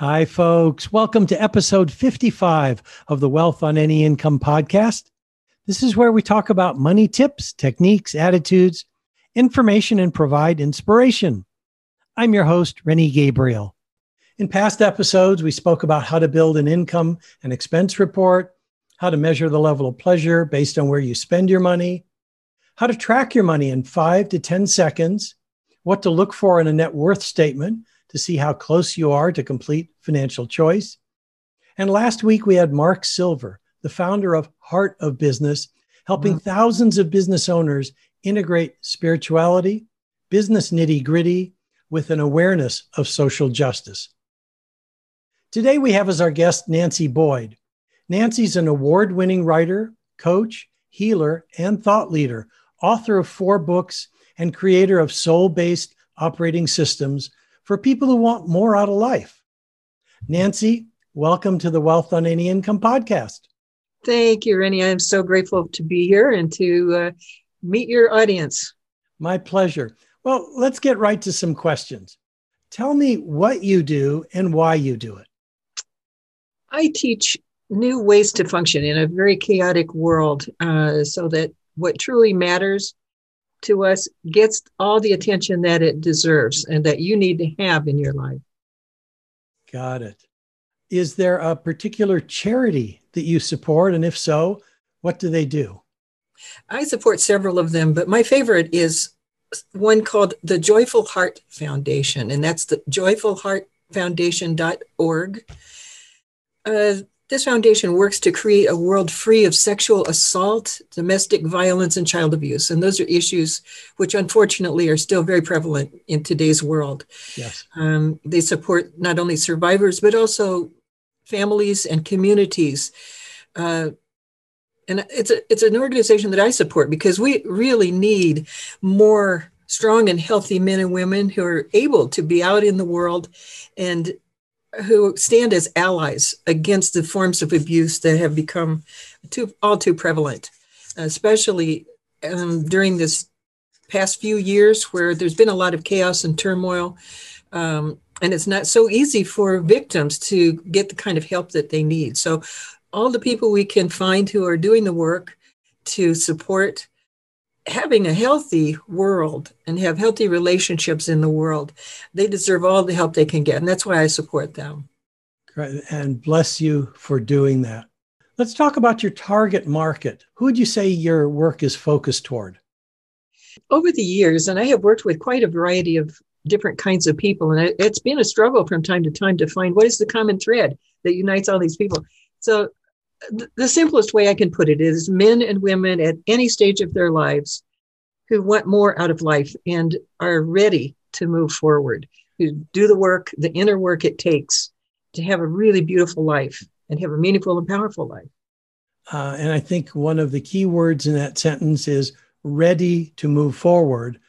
Hi, folks. Welcome to episode 55 of the Wealth on Any Income podcast. This is where we talk about money tips, techniques, attitudes, information, and provide inspiration. I'm your host, Rennie Gabriel. In past episodes, we spoke about how to build an income and expense report, how to measure the level of pleasure based on where you spend your money, how to track your money in five to 10 seconds, what to look for in a net worth statement to see how close you are to complete financial choice. And last week we had Mark Silver, the founder of Heart of Business, helping mm-hmm. thousands of business owners integrate spirituality, business nitty gritty with an awareness of social justice. Today we have as our guest Nancy Boyd. Nancy's an award winning writer, coach, healer, and thought leader, author of four books, and creator of soul based operating systems for people who want more out of life. Nancy, welcome to the Wealth on Any Income podcast. Thank you, Rennie. I'm so grateful to be here and to uh, meet your audience. My pleasure. Well, let's get right to some questions. Tell me what you do and why you do it. I teach new ways to function in a very chaotic world uh, so that what truly matters to us gets all the attention that it deserves and that you need to have in your life. Got it. Is there a particular charity that you support? And if so, what do they do? I support several of them, but my favorite is one called the Joyful Heart Foundation, and that's the joyfulheartfoundation.org. Uh, this foundation works to create a world free of sexual assault, domestic violence, and child abuse. And those are issues which, unfortunately, are still very prevalent in today's world. Yes. Um, they support not only survivors, but also families and communities. Uh, and it's, a, it's an organization that I support because we really need more strong and healthy men and women who are able to be out in the world and who stand as allies against the forms of abuse that have become too all too prevalent, especially um, during this past few years where there's been a lot of chaos and turmoil. Um, and it's not so easy for victims to get the kind of help that they need. So, all the people we can find who are doing the work to support having a healthy world and have healthy relationships in the world, they deserve all the help they can get. And that's why I support them. Great. And bless you for doing that. Let's talk about your target market. Who would you say your work is focused toward? Over the years, and I have worked with quite a variety of different kinds of people, and it's been a struggle from time to time to find what is the common thread that unites all these people. So the simplest way I can put it is men and women at any stage of their lives who want more out of life and are ready to move forward, who do the work, the inner work it takes to have a really beautiful life and have a meaningful and powerful life. Uh, and I think one of the key words in that sentence is ready to move forward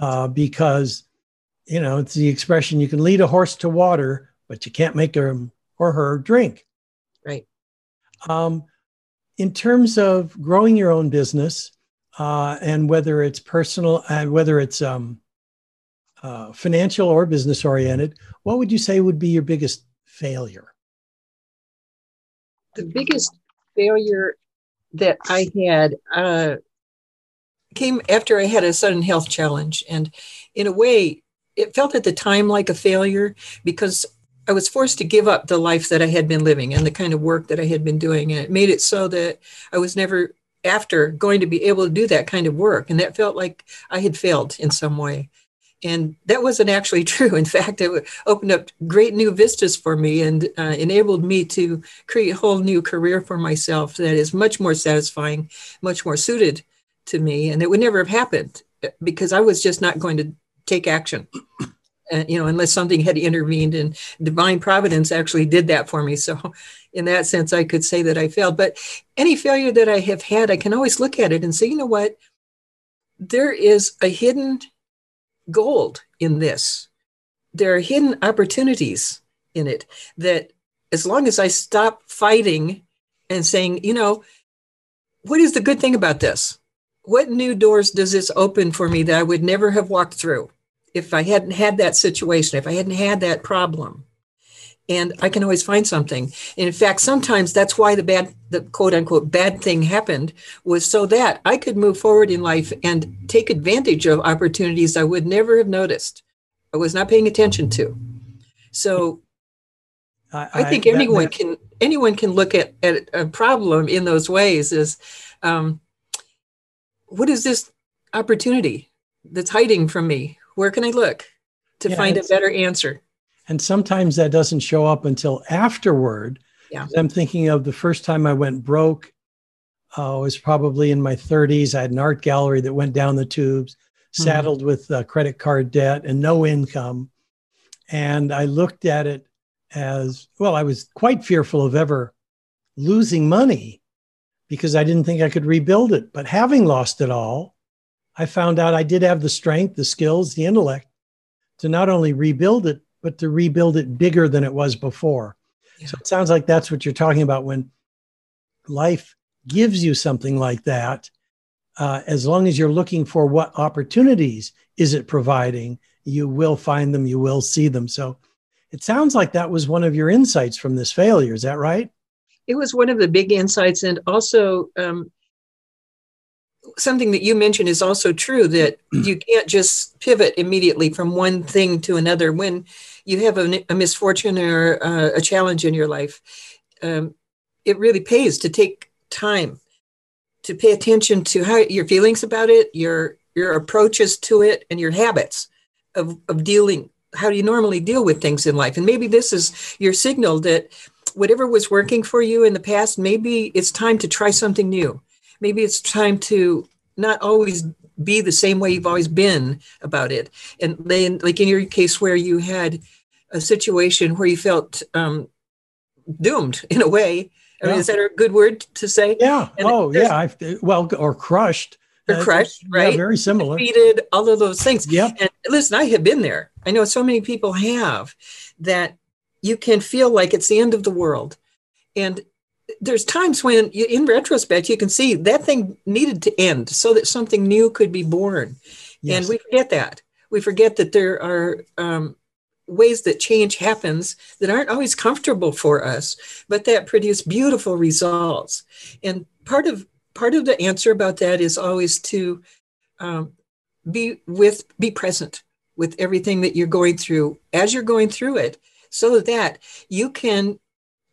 uh, because, you know, it's the expression you can lead a horse to water, but you can't make him or her drink. Um, in terms of growing your own business, uh, and whether it's personal and whether it's um, uh, financial or business oriented, what would you say would be your biggest failure? The biggest failure that I had uh, came after I had a sudden health challenge. And in a way, it felt at the time like a failure because I was forced to give up the life that I had been living and the kind of work that I had been doing. And it made it so that I was never after going to be able to do that kind of work. And that felt like I had failed in some way. And that wasn't actually true. In fact, it opened up great new vistas for me and uh, enabled me to create a whole new career for myself that is much more satisfying, much more suited to me. And it would never have happened uh, because I was just not going to take action you know, unless something had intervened and divine providence actually did that for me. So, in that sense, I could say that I failed. But any failure that I have had, I can always look at it and say, you know what? There is a hidden gold in this. There are hidden opportunities in it that, as long as I stop fighting and saying, you know, what is the good thing about this? What new doors does this open for me that I would never have walked through? If I hadn't had that situation, if I hadn't had that problem. and I can always find something. And in fact, sometimes that's why the bad, the quote unquote bad thing happened was so that I could move forward in life and take advantage of opportunities I would never have noticed. I was not paying attention to. So I, I think I, anyone that, can anyone can look at, at a problem in those ways is um, what is this opportunity that's hiding from me? Where can I look to yeah, find a better answer? And sometimes that doesn't show up until afterward. Yeah. I'm thinking of the first time I went broke. Uh, I was probably in my 30s. I had an art gallery that went down the tubes, mm-hmm. saddled with uh, credit card debt and no income. And I looked at it as well, I was quite fearful of ever losing money because I didn't think I could rebuild it. But having lost it all, I found out I did have the strength, the skills, the intellect to not only rebuild it, but to rebuild it bigger than it was before. Yeah. So it sounds like that's what you're talking about when life gives you something like that. Uh, as long as you're looking for what opportunities is it providing, you will find them, you will see them. So it sounds like that was one of your insights from this failure. Is that right? It was one of the big insights. And also, um, something that you mentioned is also true that you can't just pivot immediately from one thing to another when you have a, a misfortune or uh, a challenge in your life. Um, it really pays to take time to pay attention to how your feelings about it, your your approaches to it, and your habits of, of dealing. How do you normally deal with things in life? And maybe this is your signal that whatever was working for you in the past, maybe it's time to try something new maybe it's time to not always be the same way you've always been about it. And then, like in your case, where you had a situation where you felt um, doomed in a way. I mean, is that a good word to say? Yeah. And oh, yeah. I've, well, or crushed. Or uh, crushed, right? Yeah, very similar. Defeated, all of those things. Yeah. And listen, I have been there. I know so many people have that you can feel like it's the end of the world. And there's times when you, in retrospect you can see that thing needed to end so that something new could be born. Yes. and we forget that. We forget that there are um, ways that change happens that aren't always comfortable for us but that produce beautiful results. And part of part of the answer about that is always to um, be with be present with everything that you're going through. As you're going through it so that you can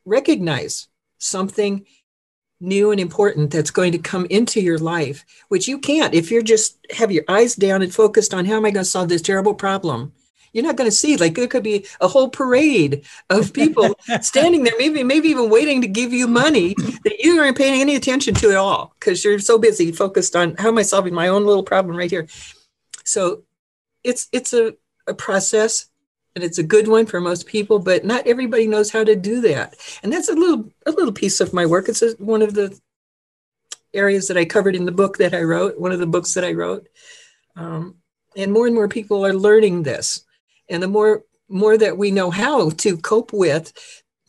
recognize something new and important that's going to come into your life, which you can't if you're just have your eyes down and focused on how am I going to solve this terrible problem. You're not going to see like there could be a whole parade of people standing there, maybe maybe even waiting to give you money that you aren't paying any attention to at all because you're so busy focused on how am I solving my own little problem right here. So it's it's a, a process and it's a good one for most people but not everybody knows how to do that. And that's a little a little piece of my work. It's one of the areas that i covered in the book that i wrote one of the books that i wrote. Um, and more and more people are learning this. And the more more that we know how to cope with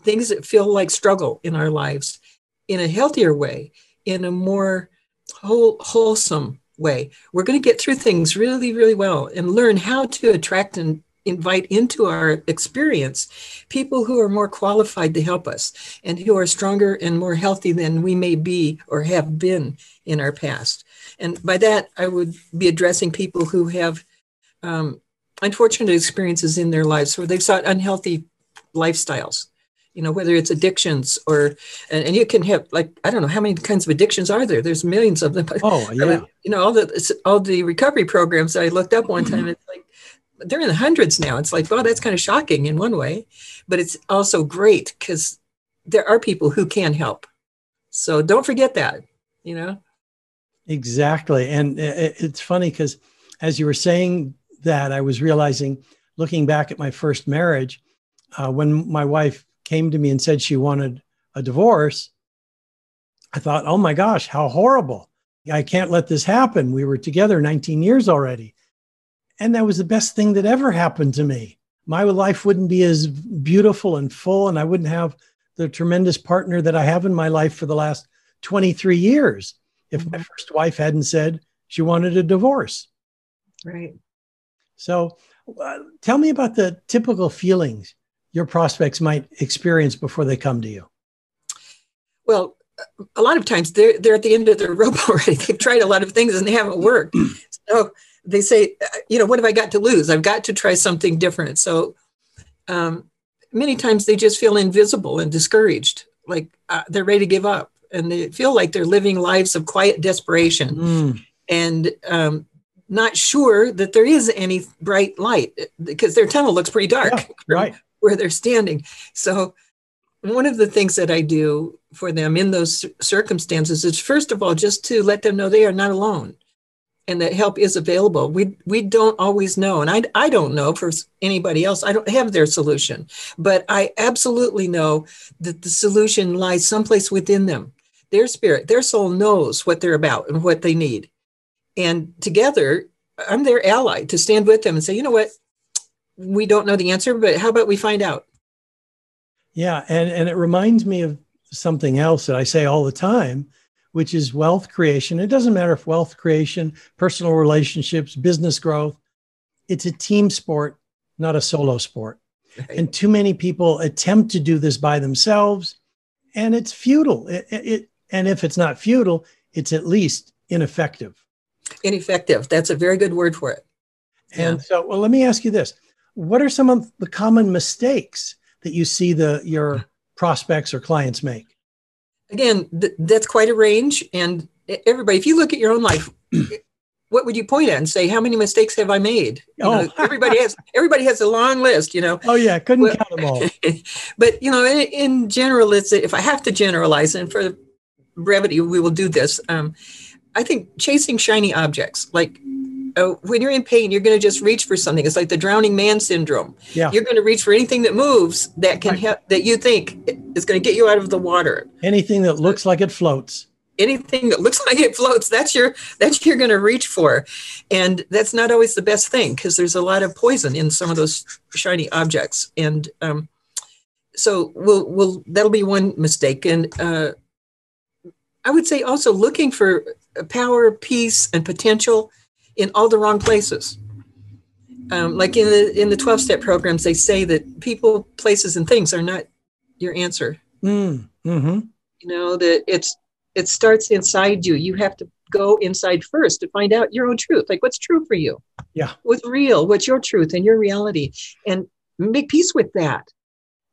things that feel like struggle in our lives in a healthier way in a more whole, wholesome way. We're going to get through things really really well and learn how to attract and invite into our experience people who are more qualified to help us and who are stronger and more healthy than we may be or have been in our past. And by that, I would be addressing people who have um, unfortunate experiences in their lives where they've sought unhealthy lifestyles you know whether it's addictions or and, and, you can have like i don't know how many kinds of addictions are there? There's millions of them. Oh yeah I mean, you know all the all the recovery programs i looked up one time it's like they're in the hundreds now. It's like, well, that's kind of shocking in one way, but it's also great because there are people who can help. So don't forget that, you know? Exactly. And it's funny because as you were saying that, I was realizing, looking back at my first marriage, uh, when my wife came to me and said she wanted a divorce, I thought, oh my gosh, how horrible. I can't let this happen. We were together 19 years already. And that was the best thing that ever happened to me. My life wouldn't be as beautiful and full, and I wouldn't have the tremendous partner that I have in my life for the last 23 years if my mm-hmm. first wife hadn't said she wanted a divorce. Right. So uh, tell me about the typical feelings your prospects might experience before they come to you? Well, a lot of times they're they're at the end of their rope already. They've tried a lot of things and they haven't worked. So they say, you know, what have I got to lose? I've got to try something different. So um, many times they just feel invisible and discouraged, like uh, they're ready to give up, and they feel like they're living lives of quiet desperation, mm. and um, not sure that there is any bright light because their tunnel looks pretty dark yeah, right. where they're standing. So one of the things that I do for them in those circumstances is first of all just to let them know they are not alone and that help is available. We we don't always know, and I I don't know for anybody else. I don't have their solution, but I absolutely know that the solution lies someplace within them. Their spirit, their soul knows what they're about and what they need, and together, I'm their ally to stand with them and say, you know what, we don't know the answer, but how about we find out? Yeah, and and it reminds me of something else that I say all the time which is wealth creation. It doesn't matter if wealth creation, personal relationships, business growth, it's a team sport, not a solo sport. Right. And too many people attempt to do this by themselves, and it's futile. It, it, and if it's not futile, it's at least ineffective. Ineffective. That's a very good word for it. And yeah. so, well, let me ask you this: What are some of the common mistakes that you see the your prospects or clients make? Again, th- that's quite a range. And everybody, if you look at your own life, what would you point at and say, how many mistakes have I made? You oh. know, everybody has everybody has a long list, you know. Oh yeah, couldn't well, count them all. but you know, in, in, general, it's if I have to generalize, and for brevity, we will do this. Um, I think chasing shiny objects, like uh, when you're in pain, you're going to just reach for something. It's like the drowning man syndrome. Yeah. You're going to reach for anything that moves that can right. help that you think is going to get you out of the water. Anything that looks like it floats. Anything that looks like it floats, that's your that's you're going to reach for, and that's not always the best thing because there's a lot of poison in some of those shiny objects, and um, so we'll we'll that'll be one mistake, and uh, I would say also looking for power, peace, and potential in all the wrong places. Um, like in the in the 12 step programs, they say that people, places, and things are not your answer. Mm, mm-hmm. You know that it's it starts inside you. You have to go inside first to find out your own truth. Like what's true for you? Yeah. What's real? What's your truth and your reality? And make peace with that.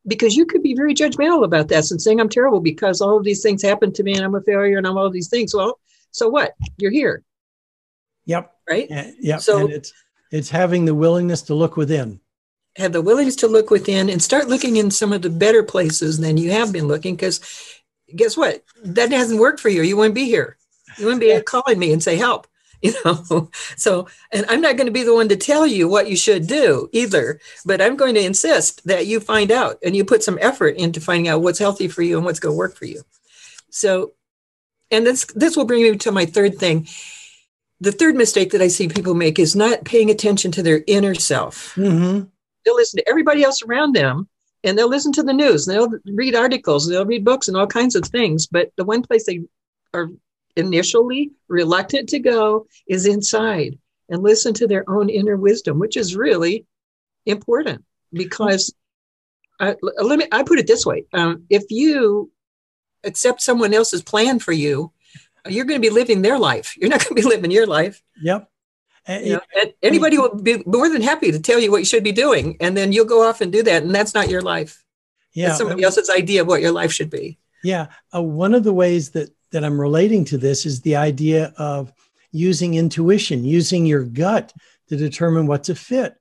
Because you could be very judgmental about that and saying I'm terrible because all of these things happened to me and I'm a failure and I'm all these things. Well, so what? You're here. Yep. Right. And, yep. So and it's it's having the willingness to look within. Have the willingness to look within and start looking in some of the better places than you have been looking. Because guess what? That hasn't worked for you. You wouldn't be here. You wouldn't be calling me and say help. You know. So, and I'm not going to be the one to tell you what you should do either. But I'm going to insist that you find out and you put some effort into finding out what's healthy for you and what's going to work for you. So, and this this will bring me to my third thing the third mistake that I see people make is not paying attention to their inner self. Mm-hmm. They'll listen to everybody else around them and they'll listen to the news and they'll read articles and they'll read books and all kinds of things. But the one place they are initially reluctant to go is inside and listen to their own inner wisdom, which is really important because uh, let me, I put it this way. Um, if you accept someone else's plan for you, you're going to be living their life. You're not going to be living your life. Yep. You know, anybody will be more than happy to tell you what you should be doing, and then you'll go off and do that, and that's not your life. Yeah, that's somebody else's idea of what your life should be. Yeah, uh, one of the ways that that I'm relating to this is the idea of using intuition, using your gut to determine what's a fit.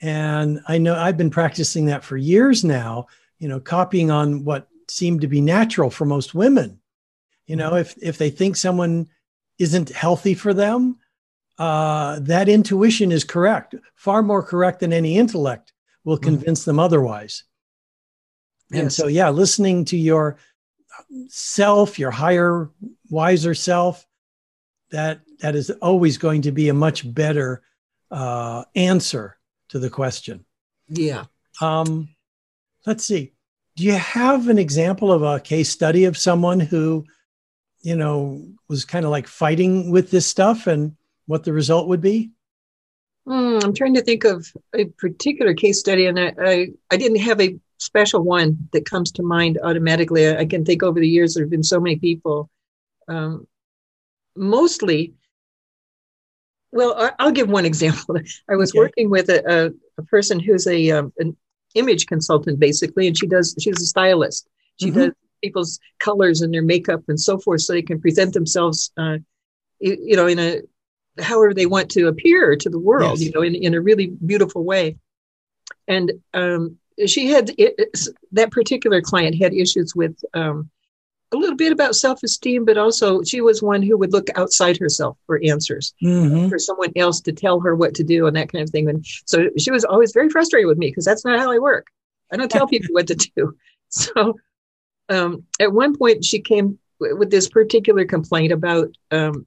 And I know I've been practicing that for years now. You know, copying on what seemed to be natural for most women you know, if if they think someone isn't healthy for them, uh, that intuition is correct, far more correct than any intellect will mm-hmm. convince mm them otherwise. Yes. And so, yeah, listening to your self, your higher, wiser self, that that is always going to be a much better uh, answer to the question. Yeah. Um, let's see. Do you have an example of a case study of someone who you know, was kind of like fighting with this stuff and what the result would be? Mm, I'm trying to think of a particular case study, and I, I, I didn't have a special one that comes to mind automatically. I can think over the years there have been so many people. Um, mostly, well, I'll give one example. I was okay. working with a, a, a, person who's a um, an image consultant basically, and she does she's a stylist. She mm-hmm. does people's colors and their makeup and so forth, so they can present themselves, uh, you, you, know, in a however they want to appear to the world, yes. you know, in, in a really beautiful way. And um, she had it, that particular client had issues with um, a little bit about self-esteem, but also she was one who would look outside herself for answers, mm-hmm. for someone else to tell her what to do and that kind of thing. And so she was always very frustrated with me because that's not how I work. I don't tell people what to do. So um, at one point, she came with this particular complaint about um,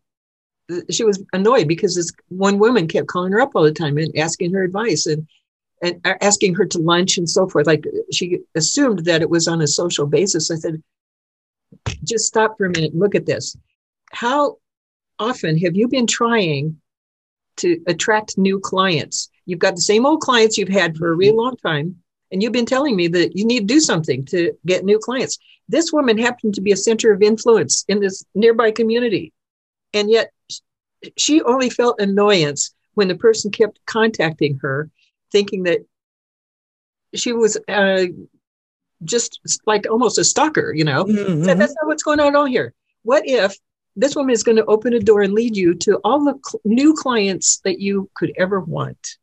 she was annoyed because this one woman kept calling her up all the time and asking her advice and and asking her to lunch and so forth. Like she assumed that it was on a social basis. I said, just stop for a minute and look at this. How often have you been trying to attract new clients? You've got the same old clients you've had for a really long time, and you've been telling me that you need to do something to get new clients. This woman happened to be a center of influence in this nearby community. And yet she only felt annoyance when the person kept contacting her, thinking that she was uh, just like almost a stalker, you know. Mm-hmm. So that's not what's going on all here. What if this woman is going to open a door and lead you to all the cl- new clients that you could ever want?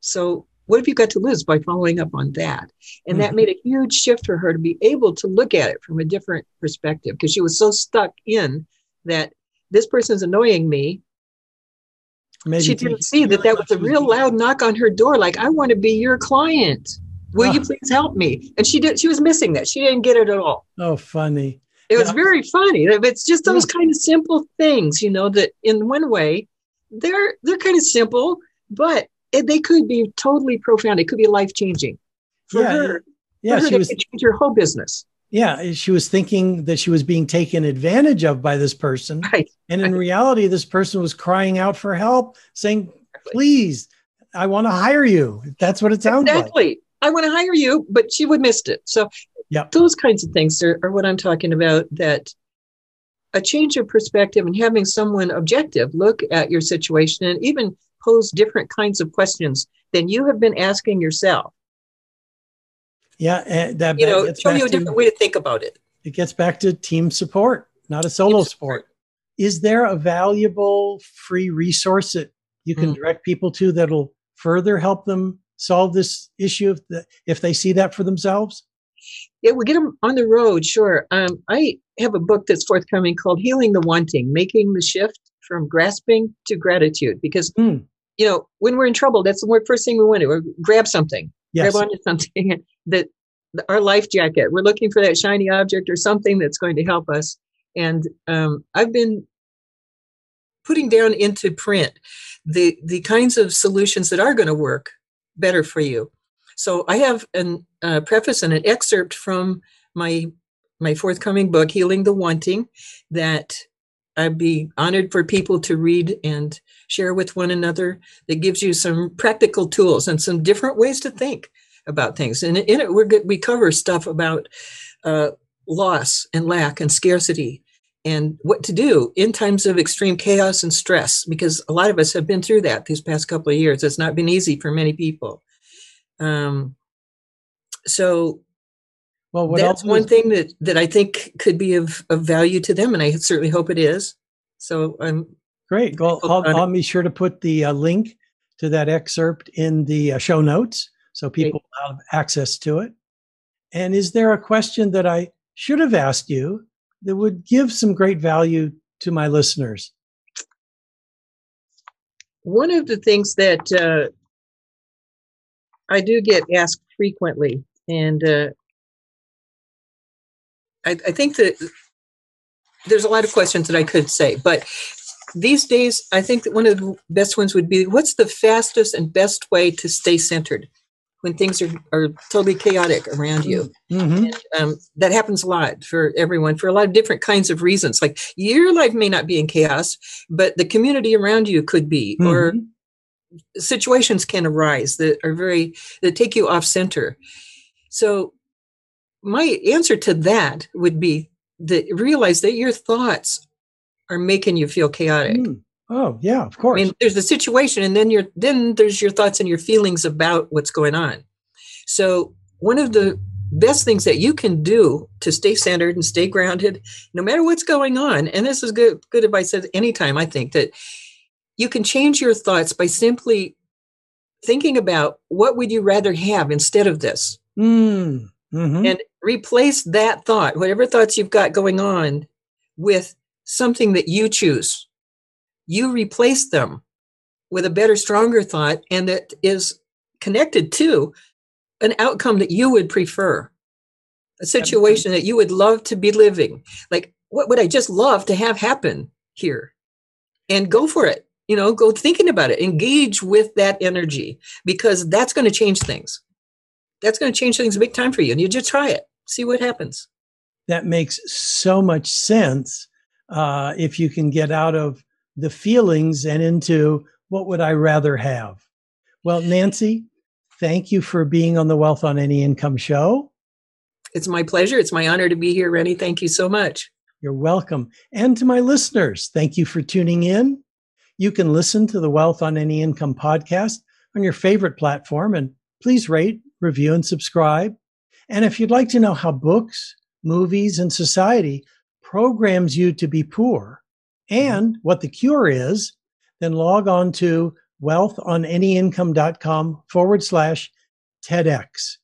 So what have you got to lose by following up on that? And mm-hmm. that made a huge shift for her to be able to look at it from a different perspective because she was so stuck in that this person's annoying me. Maybe she didn't see that that was a real loud knock on her door, like, I want to be your client. Will oh. you please help me? And she did, she was missing that. She didn't get it at all. Oh, funny. It was yeah. very funny. It's just those yeah. kind of simple things, you know, that in one way, they're they're kind of simple, but they could be totally profound. It could be life changing for yeah, her. Yeah, for her she was change her whole business. Yeah, she was thinking that she was being taken advantage of by this person, right. and in right. reality, this person was crying out for help, saying, "Please, I want to hire you." That's what it sounds exactly. like. Exactly. I want to hire you, but she would missed it. So, yeah, those kinds of things are, are what I'm talking about. That a change of perspective and having someone objective look at your situation and even pose different kinds of questions than you have been asking yourself. Yeah, and that you know, show you a different to, way to think about it. It gets back to team support, not a solo sport. Is there a valuable free resource that you can mm. direct people to that'll further help them solve this issue if, the, if they see that for themselves? Yeah, we get them on the road, sure. Um, I have a book that's forthcoming called Healing the Wanting, Making the Shift from Grasping to Gratitude. Because mm you know, when we're in trouble, that's the first thing we want to do. Grab something, yes. grab onto something that our life jacket. We're looking for that shiny object or something that's going to help us. And um, I've been putting down into print the the kinds of solutions that are going to work better for you. So I have a uh, preface and an excerpt from my my forthcoming book, Healing the Wanting, that I'd be honored for people to read and share with one another that gives you some practical tools and some different ways to think about things. And in it, we're good, we cover stuff about uh, loss and lack and scarcity and what to do in times of extreme chaos and stress, because a lot of us have been through that these past couple of years. It's not been easy for many people. Um, so well, that's one is- thing that, that I think could be of, of value to them, and I certainly hope it is. So I'm great. Well, I'll, I'll be sure to put the uh, link to that excerpt in the uh, show notes so people great. have access to it. And is there a question that I should have asked you that would give some great value to my listeners? One of the things that uh, I do get asked frequently, and uh, I, I think that there's a lot of questions that I could say, but these days, I think that one of the best ones would be what's the fastest and best way to stay centered when things are, are totally chaotic around you? Mm-hmm. And, um, that happens a lot for everyone for a lot of different kinds of reasons. Like your life may not be in chaos, but the community around you could be, mm-hmm. or situations can arise that are very, that take you off center. So my answer to that would be that realize that your thoughts are making you feel chaotic. Mm. Oh yeah, of course. I mean, there's the situation, and then you're then there's your thoughts and your feelings about what's going on. So one of the best things that you can do to stay centered and stay grounded, no matter what's going on, and this is good good advice at any time. I think that you can change your thoughts by simply thinking about what would you rather have instead of this, mm. Mm-hmm. and replace that thought, whatever thoughts you've got going on, with something that you choose you replace them with a better, stronger thought, and that is connected to an outcome that you would prefer, a situation that you would love to be living. Like, what would I just love to have happen here? And go for it. You know, go thinking about it, engage with that energy because that's going to change things. That's going to change things big time for you. And you just try it, see what happens. That makes so much sense uh, if you can get out of the feelings and into what would I rather have. Well, Nancy, thank you for being on the Wealth on Any Income show. It's my pleasure. It's my honor to be here, Rennie. Thank you so much. You're welcome. And to my listeners, thank you for tuning in. You can listen to the Wealth on Any Income podcast on your favorite platform and please rate, review, and subscribe. And if you'd like to know how books, movies, and society programs you to be poor, and mm-hmm. what the cure is, then log on to wealthonanyincome.com forward slash TEDx.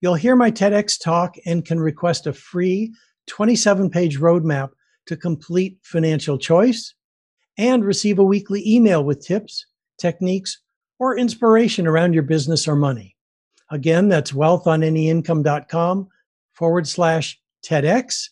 You'll hear my TEDx talk and can request a free 27 page roadmap to complete financial choice and receive a weekly email with tips, techniques, or inspiration around your business or money. Again, that's wealthonanyincome.com forward slash TEDx.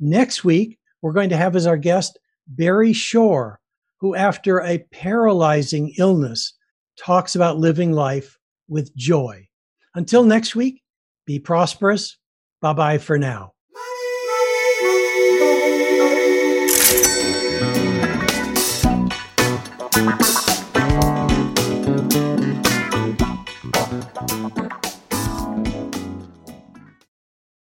Next week, we're going to have as our guest Barry Shore, who, after a paralyzing illness, talks about living life with joy. Until next week, be prosperous. Bye bye for now.